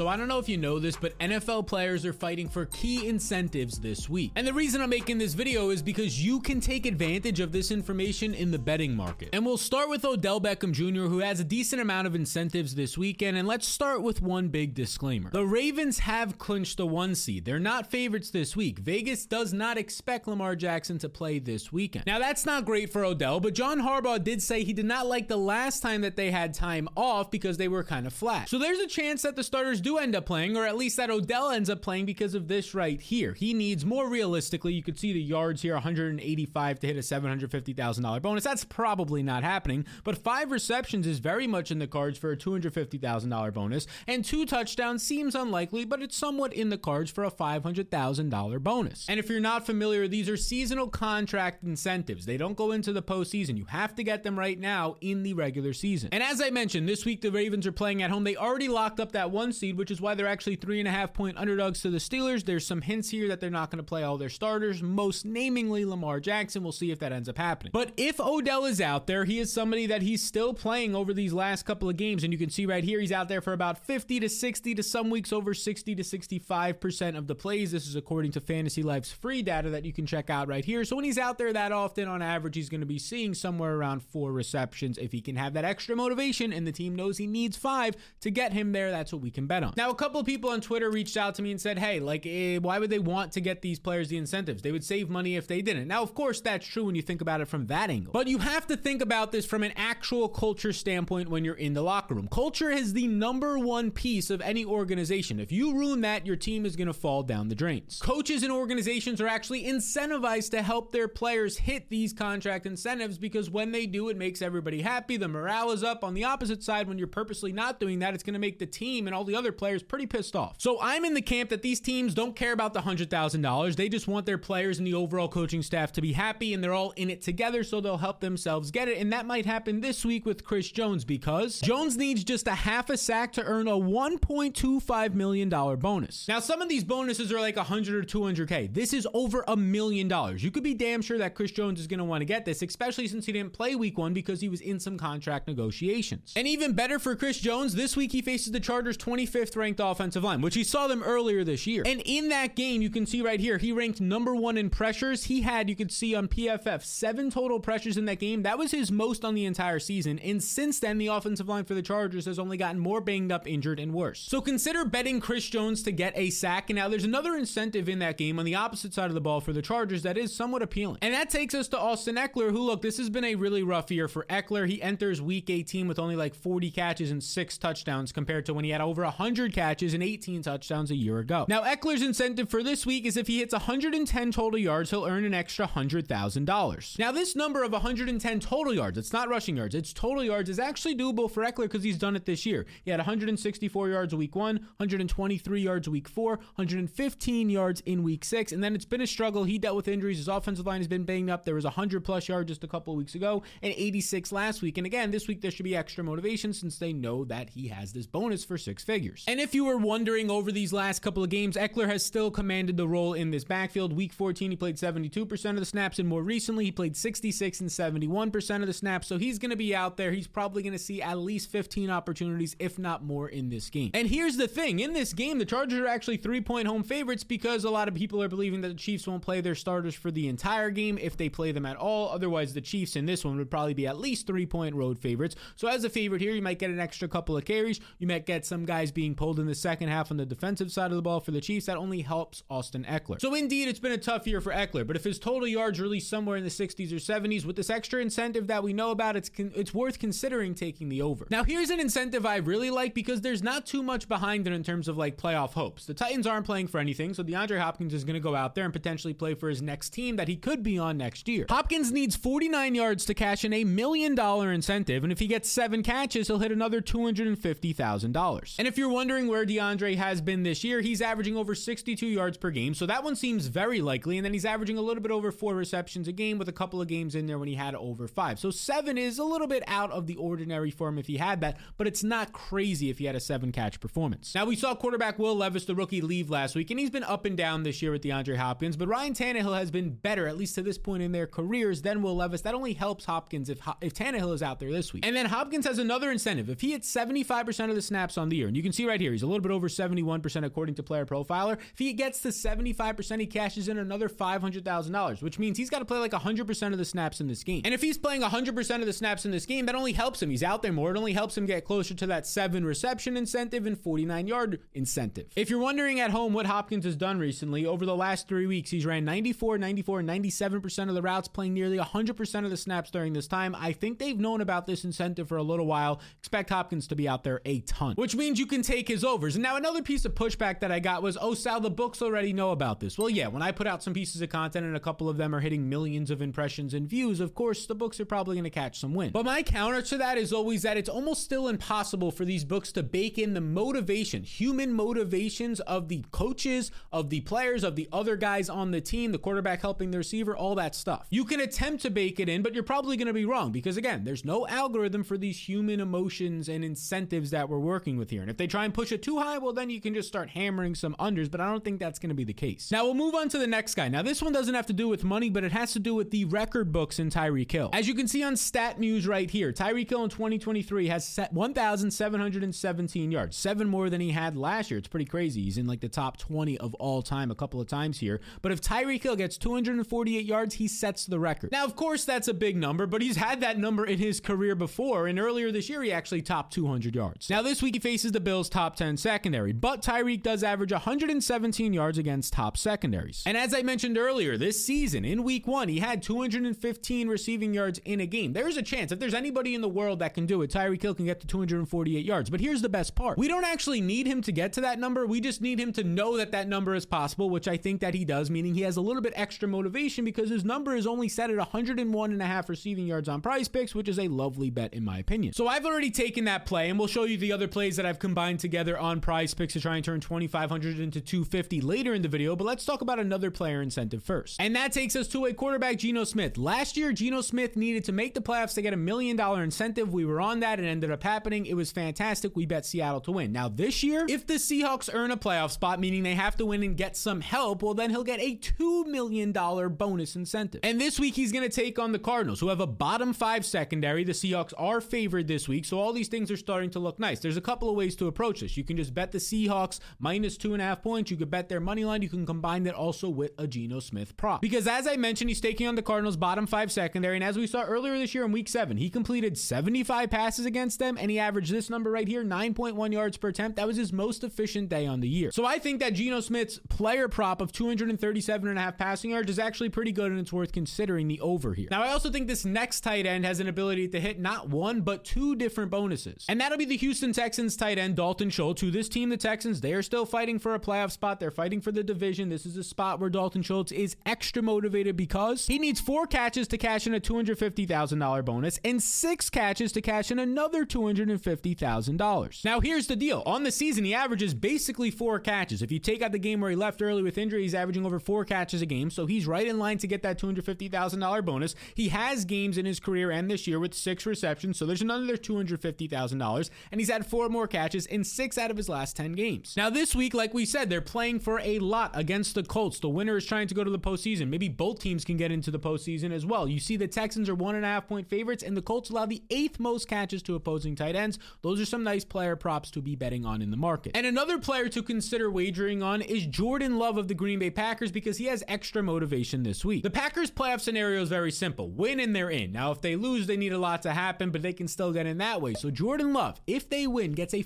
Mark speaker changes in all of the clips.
Speaker 1: So I don't know if you know this, but NFL players are fighting for key incentives this week. And the reason I'm making this video is because you can take advantage of this information in the betting market. And we'll start with Odell Beckham Jr., who has a decent amount of incentives this weekend. And let's start with one big disclaimer. The Ravens have clinched the one seed. They're not favorites this week. Vegas does not expect Lamar Jackson to play this weekend. Now that's not great for Odell, but John Harbaugh did say he did not like the last time that they had time off because they were kind of flat. So there's a chance that the starters do end up playing, or at least that Odell ends up playing because of this right here. He needs more realistically, you could see the yards here 185 to hit a $750,000 bonus. That's probably not happening, but five receptions is very much in the cards for a $250,000 bonus, and two touchdowns seems unlikely, but it's somewhat in the cards for a $500,000 bonus. And if you're not familiar, these are seasonal contract incentives. They don't go into the postseason. You have to get them right now in the regular season. And as I mentioned, this week the Ravens are playing at home. They already locked up that one seed, which is why they're actually three and a half point underdogs to the Steelers. There's some hints here that they're not going to play all their starters, most namingly Lamar Jackson. We'll see if that ends up happening. But if Odell is out there, he is somebody that he's still playing over these last couple of games. And you can see right here, he's out there for about 50 to 60 to some weeks over 60 to 65% of the plays. This is according to Fantasy Life's free data that you can check out right here. So when he's out there that often, on average, he's going to be seeing somewhere around four receptions. If he can have that extra motivation and the team knows he needs five to get him there, that's what we can bet on. Now, a couple of people on Twitter reached out to me and said, hey, like, eh, why would they want to get these players the incentives? They would save money if they didn't. Now, of course, that's true when you think about it from that angle. But you have to think about this from an actual culture standpoint when you're in the locker room. Culture is the number one piece of any organization. If you ruin that, your team is going to fall down the drains. Coaches and organizations are actually incentivized to help their players hit these contract incentives because when they do, it makes everybody happy. The morale is up. On the opposite side, when you're purposely not doing that, it's going to make the team and all the other players pretty pissed off. So I'm in the camp that these teams don't care about the $100,000. They just want their players and the overall coaching staff to be happy and they're all in it together so they'll help themselves get it. And that might happen this week with Chris Jones because Jones needs just a half a sack to earn a $1.25 million bonus. Now, some of these bonuses are like 100 or 200K. This is over a million dollars. You could be damn sure that Chris Jones is going to want to get this, especially since he didn't play week one because he was in some contract negotiations. And even better for Chris Jones, this week he faces the Chargers 25th ranked offensive line, which he saw them earlier this year. And in that game, you can see right here, he ranked number one in pressures. He had, you could see on PFF, seven total pressures in that game. That was his most on the entire season. And since then, the offensive line for the Chargers has only gotten more banged up, injured, and worse. So consider betting Chris Jones to get a sack. And now there's another incentive in that game on the opposite side of the ball for the Chargers that is somewhat appealing. And that takes us to Austin Ekeler, who, look, this has been a really rough year for Ekeler. He enters week 18 with only like 40 catches and six touchdowns compared to when he had over 100 catches and 18 touchdowns a year ago. Now, Ekeler's incentive for this week is if he hits 110 total yards, he'll earn an extra $100,000. Now, this number of 110 total yards, it's not rushing yards, it's total yards, is actually doable for Ekeler because he's done it this year. He had 164 yards week one, 123 yards week four, 115 yards in week six, and then it's been a struggle. He dealt with injuries. His offensive line has been banged up. There was 100 plus yards just a couple weeks ago and 86 last week. And again, this week there should be extra motivation since they know that he has this bonus for six figures. And if you were wondering over these last couple of games, Ekeler has still commanded the role in this backfield. Week 14, he played 72% of the snaps, and more recently, he played 66 and 71% of the snaps. So he's going to be out there. He's probably going to see at least 15 opportunities, if not more, in this game. And here's the thing in this game, the Chargers are actually three point home favorites because a lot of people are believing that the Chiefs won't play their starters for the entire game if they play them at all. Otherwise, the Chiefs in this one would probably be at least three point road favorites. So, as a favorite here, you might get an extra couple of carries. You might get some guys being pulled in the second half on the defensive side of the ball for the Chiefs. That only helps Austin Ekeler. So, indeed, it's been a tough year for Ekeler, but if his total yards release somewhere in the 60s or 70s with this extra incentive that we know about, it's con- it's worth considering taking the over. Now, here's an incentive I really like because there's not too much behind it in terms of like playoff hopes. The Titans aren't playing for anything, so DeAndre Hopkins is going to go out there and potentially play for his next team that he could be on next year. Hopkins needs 49 yards to cash in a million dollar incentive, and if he gets seven catches, he'll hit another $250,000. And if you're wondering where DeAndre has been this year, he's averaging over 62 yards per game, so that one seems very likely, and then he's averaging a little bit over four receptions a game with a couple of games in there when he had over five. So seven is a little bit out of the ordinary for him if he had that, but it's not crazy if he had a seven catch performance. Now, we saw quarterback Will Levis, the rookie, leave last week, and he's been up and down this year with DeAndre Hopkins, but Ryan Tannehill has been better, at least to this point in their careers, than Will Levis. That only helps Hopkins if, if Tannehill is out there this week. And then Hopkins has another incentive. If he hits 75% of the snaps on the year, and you can see right here, he's a little bit over 71% according to Player Profiler. If he gets to 75%, he cashes in another $500,000, which means he's got to play like 100% of the snaps in this game. And if he's playing 100% of the snaps in this game, that only helps him. He's out there more. It only helps him get closer to that seven reception incentive and 49 yard incentive. If you're wondering at home what Hopkins has done recently, over the last three weeks, he's ran 94, 94, and 97% of the routes, playing nearly 100% of the snaps during this time. I think they've known about this incentive for a little while. Expect Hopkins to be out there a ton, which means you can take his overs. And now another piece of pushback that I got was, oh, Sal, the books already know about this. Well, yeah, when I put out some pieces of content and a couple of them are hitting millions of impressions and views, of course, the books are probably going to catch some wind. But my counter to that is always that it's almost still impossible for these books to bake in the motivation, human motivations of the coaches, of the players, of the other guys on the team, the quarterback helping the receiver, all that stuff. You can attempt to bake it in, but you're probably going to be wrong because, again, there's no algorithm for these human emotions and incentives that we're working with here. And if they try and push it too high, well, then you can just start hammering some unders, but I don't think that's going to be the case. Now, we'll move on to the next guy. Now, this one doesn't have to do with money, but it has to do with the record books in Tyreek Hill. As you can see on StatMuse right here, Tyreek Hill in 2023 has set 1,717 yards, seven more than he had last year. It's pretty crazy. He's in like the top 20 of all time a couple of times here. But if Tyreek Hill gets 248 yards, he sets the record. Now, of course, that's a big number, but he's had that number in his career before. And earlier this year, he actually topped 200 yards. Now, this week he faces the Bills' top 10 secondary, but Tyreek does average 117 yards against top secondaries. And as I mentioned earlier, this season in week one, he had 215 receiving yards in a game. There's a chance if there's anybody in the world that can do it, Tyreek Hill can get to 248 yards. But here's the best part we don't actually need him to get to that number. We just need him to know that that number is possible, which I think that he does, meaning he has a little bit extra motivation because his number is only set at 101 and a half receiving yards on prize picks, which is a lovely bet in my opinion. So I've already taken that play, and we'll show you the other plays that I've combined together on prize picks to try and turn 2,500 into 250 later in the video. But let's talk about another player incentive first. And that takes us to a quarterback, Geno Smith. Last year, Geno Smith needed to make the playoffs to get a million dollar incentive. We were on that and ended up happening. It was fantastic. We bet Seattle to win. Now, this year, if the Seahawks earn a playoff spot, meaning they have to win and get some help, well, then he'll get a $2 million bonus incentive. And this week, he's going to take on the Cardinals, who have a bottom five secondary. The Seahawks are favored this week, so all these things are starting to look nice. There's a couple of ways to approach this. You can just bet the Seahawks minus two and a half points. You could bet their money line. You can combine that also with a Geno Smith prop. Because as I mentioned, he's taking on the Cardinals' bottom five secondary. And as we saw earlier this year in week seven, he completed 75 passes against them, and he averaged this number right here 9.1 yards per attempt. That was his most efficient day on the year. So I think that Geno Smith's player prop of 237 and a half passing yards is actually pretty good, and it's worth considering the over here. Now, I also think this next tight end has an ability to hit not one, but two different bonuses. And that'll be the Houston Texans tight end, Dalton Schultz, who this team, the Texans, they are still fighting for a playoff spot. They're fighting for the division. This is a spot where Dalton Schultz is extra motivated because he needs four catches to cash in a $250,000 bonus and six catches to cash in another $250,000. Now, here's the deal. On the season, he averages basically four catches. If you take out the game where he left early with injury, he's averaging over four catches a game. So he's right in line to get that $250,000 bonus. He has games in his career and this year with six receptions. So there's another $250,000. And he's had four more catches in six out of his last 10 games. Now, this week, like we said, they're playing for a lot against the Colts. The winner is trying to go to the postseason. Maybe both teams can get into the postseason as well. You see, the Texans are one and a half point favorites, and the Colts allow the eighth most catches to opposing tight ends. Those are some nice player props to be betting on in the market. And another player to consider wagering on is Jordan Love of the Green Bay Packers because he has extra motivation this week. The Packers' playoff scenario is very simple win and they're in. Now, if they lose, they need a lot to happen, but they can still get in that way. So, Jordan Love, if they win, gets a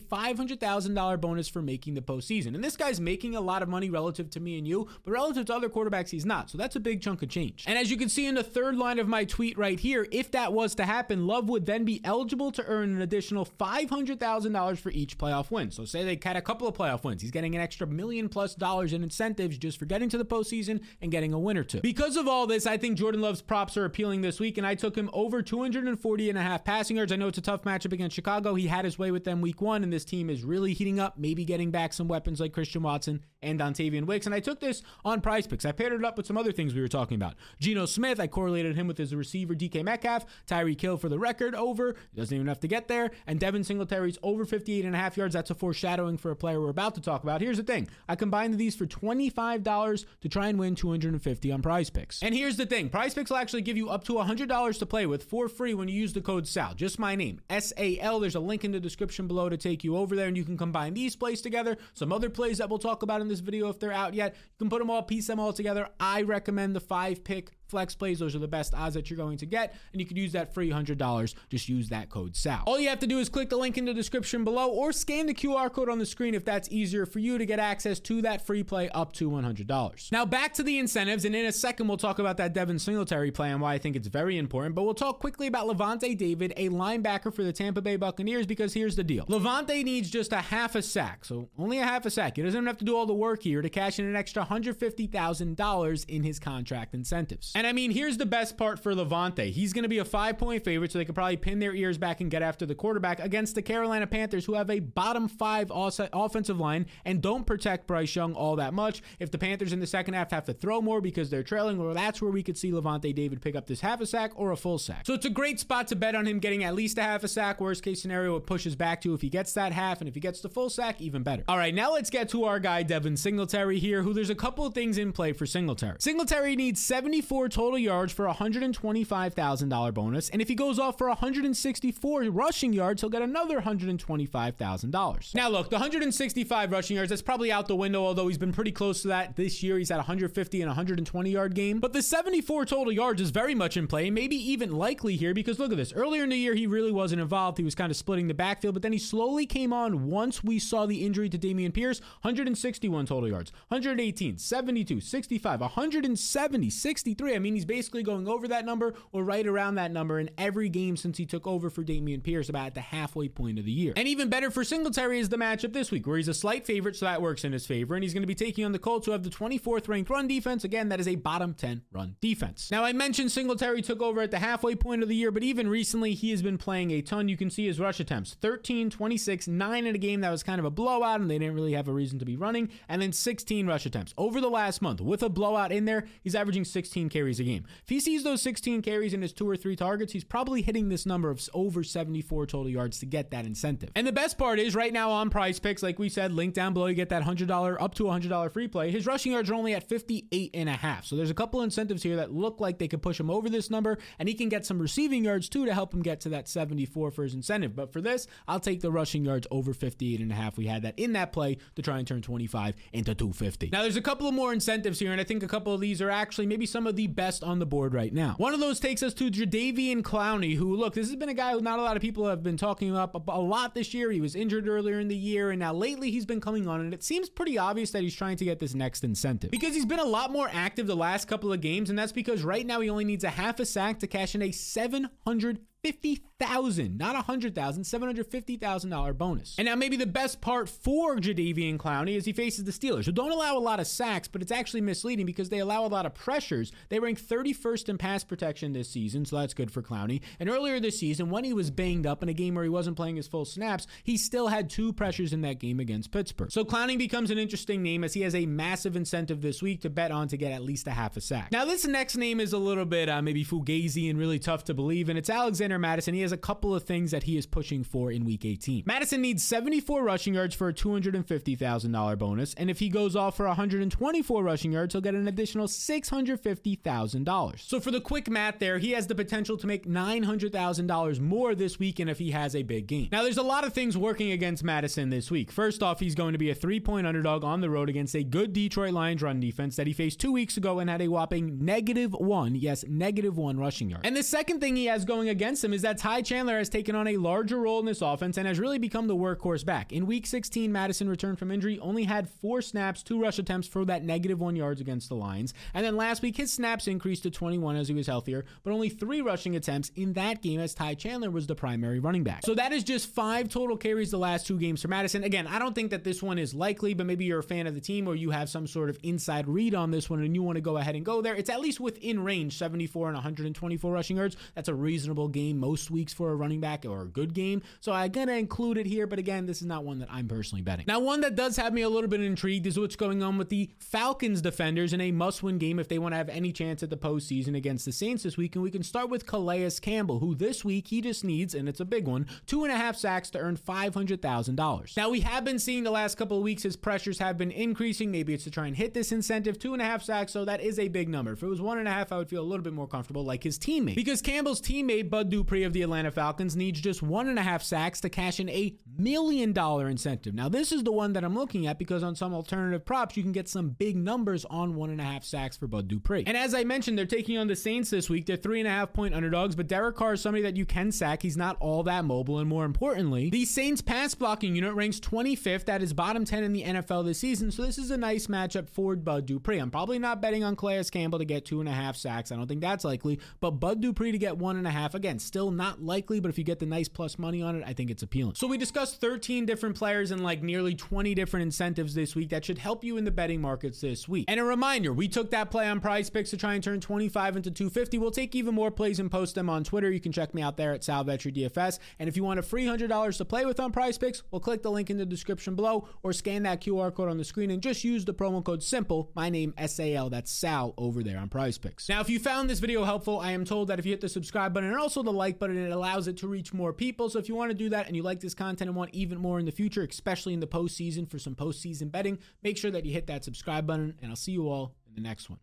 Speaker 1: $500,000 bonus for making the postseason. And this guy's making a lot of money relative to me and you, but relative to other quarterbacks, he's not. So, that's a big chunk of change. And as you can see in the third line of my tweet right here, if that was to happen, Love would then be eligible to earn an additional $500,000 for each playoff win. So, say they had a couple of playoff wins, he's getting an extra million plus dollars in incentives just for getting to the postseason and getting a win or two. Because of all this, I think Jordan Love's props are appealing this week, and I took him over 240 and a half passing yards. I know it's a tough matchup against Chicago. He had his way with them week one, and this team is really heating up, maybe getting back some weapons like Christian Watson and Dontayvion Wicks. And I took this on prize picks. I paired it up with some other things we were talking about. Geno Smith, I correlated him with his receiver DK Metcalf. Tyreek Hill for the record, over. He doesn't even have to get there. And Devin Singletary's over 58 and a half yards. That's a foreshadowing for a player we're about to talk about. Here's the thing. I combined these for $25 to try and win 250 on prize picks. And here's the thing. Prize picks will actually give you up to $100 to play with for free when you use the code SAL. Just my name, S A L. There's a link in the description below to take you over there. Together and you can combine these plays together. Some other plays that we'll talk about in this video if they're out yet. You can put them all, piece them all together. I recommend the five pick flex plays. Those are the best odds that you're going to get. And you can use that free $100. Just use that code SAL. All you have to do is click the link in the description below or scan the QR code on the screen if that's easier for you to get access to that free play up to $100. Now back to the incentives. And in a second, we'll talk about that Devin Singletary play and why I think it's very important. But we'll talk quickly about Lavonte David, a linebacker for the Tampa Bay Buccaneers, because here's the deal. Lavonte needs just a half a sack. So only a half a sack. He doesn't have to do all the work here to cash in an extra $150,000 in his contract incentives. And I mean, here's the best part for Lavonte. He's going to be a five point favorite, so they could probably pin their ears back and get after the quarterback against the Carolina Panthers, who have a bottom five offensive line and don't protect Bryce Young all that much. If the Panthers in the second half have to throw more because they're trailing, well, that's where we could see Lavonte David pick up this half a sack or a full sack. So it's a great spot to bet on him getting at least a half a sack. Worst case scenario, it pushes back to if he gets that half, and if he gets the full sack, even better. All right, now let's get to our guy, Devin Singletary here, who there's a couple of things in play for Singletary. Singletary needs 74 total yards for a $125,000 bonus. And if he goes off for 164 rushing yards, he'll get another $125,000. Now, look, the 165 rushing yards, that's probably out the window, although he's been pretty close to that this year. He's at 150 and 120 yard game. But the 74 total yards is very much in play, maybe even likely here, because look at this. Earlier in the year, he really wasn't involved. He was kind of splitting the backfield, but then he slowly came on once we saw the injury to Dameon Pierce 161 total yards, 118, 72, 65, 170, 63. I mean, he's basically going over that number or right around that number in every game since he took over for Dameon Pierce about at the halfway point of the year. And even better for Singletary is the matchup this week, where he's a slight favorite, so that works in his favor. And he's going to be taking on the Colts, who have the 24th ranked run defense. Again, that is a bottom 10 run defense. Now, I mentioned Singletary took over at the halfway point of the year, but even recently, he has been playing a ton. You can see his rush attempts 13, 26, 9 in a game that was kind of a blowout, and they didn't really have a reason to be running, and then 16 rush attempts. Over the last month, with a blowout in there, he's averaging 16 carries a game. If he sees those 16 carries in his two or three targets, he's probably hitting this number of over 74 total yards to get that incentive. And the best part is right now on prize picks, like we said, link down below, you get that $100 up to $100 free play. His rushing yards are only at 58 and a half. So there's a couple incentives here that look like they could push him over this number, and he can get some receiving yards too to help him get to that 74 for his incentive. But for this, I'll take the rushing yards over 58 and a half. We had that in that play to try and turn 25 into 250. Now there's a couple of more incentives here, and I think a couple of these are actually maybe some of the best on the board right now. One of those takes us to Jadeveon Clowney, who, look, this has been a guy who not a lot of people have been talking up a lot this year. He was injured earlier in the year, and now lately he's been coming on, and it seems pretty obvious that he's trying to get this next incentive because he's been a lot more active the last couple of games, and that's because right now he only needs a half a sack to cash in a 700 fifty thousand, not a hundred thousand, seven hundred fifty thousand dollar bonus. And now maybe the best part for Jadeveon Clowney is he faces the Steelers, who don't allow a lot of sacks, but it's actually misleading because they allow a lot of pressures. They rank 31st in pass protection this season, so that's good for Clowney. And earlier this season, when he was banged up in a game where he wasn't playing his full snaps, he still had two pressures in that game against Pittsburgh. So Clowney becomes an interesting name as he has a massive incentive this week to bet on to get at least a half a sack. Now this next name is a little bit uh, maybe fugazi and really tough to believe, and it's Alexander Mattison. He has a couple of things that he is pushing for in week 18. Mattison needs 74 rushing yards for a $250,000 bonus, and if he goes off for 124 rushing yards, he'll get an additional $650,000. So for the quick math there, he has the potential to make $900,000 more this weekend if he has a big game. Now, there's a lot of things working against Mattison this week. First off, he's going to be a three point underdog on the road against a good Detroit Lions run defense that he faced two weeks ago and had a whopping negative one, yes, negative one rushing yard. And the second thing he has going against him is that Ty Chandler has taken on a larger role in this offense and has really become the workhorse back. In week 16, Mattison returned from injury, only had four snaps, two rush attempts for that negative one yards against the Lions. And then last week, his snaps increased to 21 as he was healthier, but only three rushing attempts in that game as Ty Chandler was the primary running back. So that is just five total carries the last two games for Mattison. Again, I don't think that this one is likely, but maybe you're a fan of the team or you have some sort of inside read on this one and you want to go ahead and go there. It's at least within range 74 and 124 rushing yards. That's a reasonable game most weeks for a running back or a good game. So I'm going to include it here, but again, this is not one that I'm personally betting. Now, one that does have me a little bit intrigued is what's going on with the Falcons defenders in a must win game if they want to have any chance at the postseason against the Saints this week. And we can start with Calais Campbell, who this week he just needs, and it's a big one, two and a half sacks to earn $500,000. Now, we have been seeing the last couple of weeks his pressures have been increasing. Maybe it's to try and hit this incentive, two and a half sacks, so that is a big number. If it was one and a half, I would feel a little bit more comfortable like his teammate. Because Campbell's teammate, Bud Dupree of the Atlanta Falcons, needs just one and a half sacks to cash in a million dollar incentive. Now, this is the one that I'm looking at because on some alternative props, you can get some big numbers on one and a half sacks for Bud Dupree. And as I mentioned, they're taking on the Saints this week. They're three and a half point underdogs, but Derek Carr is somebody that you can sack. He's not all that mobile. And more importantly, the Saints pass blocking unit ranks 25th. That is bottom 10 in the NFL this season. So this is a nice matchup for Bud Dupree. I'm probably not betting on Calais Campbell to get two and a half sacks. I don't think that's likely. But Bud Dupree to get one and a half, again, still not likely. But if you get the nice plus money on it, I think it's appealing. So we discussed 13 different players and like nearly 20 different incentives this week that should help you in the betting markets this week. And a reminder, we took that play on prize picks to try and turn 25 into 250. We'll take even more plays and post them on Twitter. You can check me out there at Sal DFS. And if you want a free $100 to play with on prize picks, we'll click the link in the description below or scan that QR code on the screen and just use the promo code SIMPLE, my name SAL, that's Sal over there on prize picks. Now, if you found this video helpful, I am told that if you hit the subscribe button and also the like button, it allows it to reach more people. So if you want to do that and you like this content and want even more in the future, especially in the postseason for some postseason betting, make sure that you hit that subscribe button and I'll see you all in the next one.